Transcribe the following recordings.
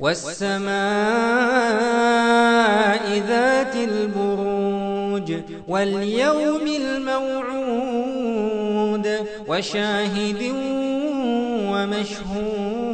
والسماء ذات البروج واليوم الموعود وشاهد ومشهود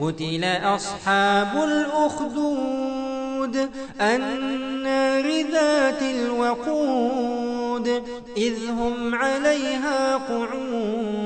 قتل أصحاب الأخدود النار ذات الوقود إذ هم عليها قعود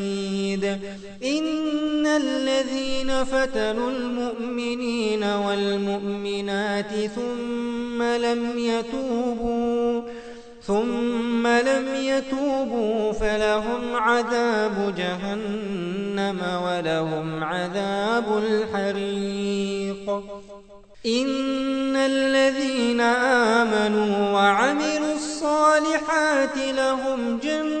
إن الذين فتنوا المؤمنين والمؤمنات ثم لم يتوبوا ثم لم يتوبوا فلهم عذاب جهنم ولهم عذاب الحريق. إن الذين آمنوا وعملوا الصالحات لهم جنات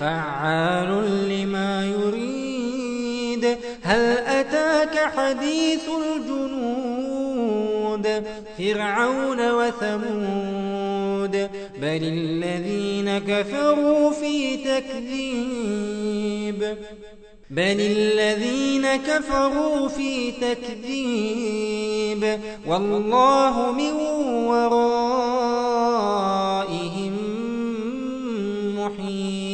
فعال لما يريد. هل أتاك حديث الجنود؟ فرعون وثمود. بل الذين كفروا في تكذيب. بل الذين كفروا في تكذيب. والله من ورائهم محيط.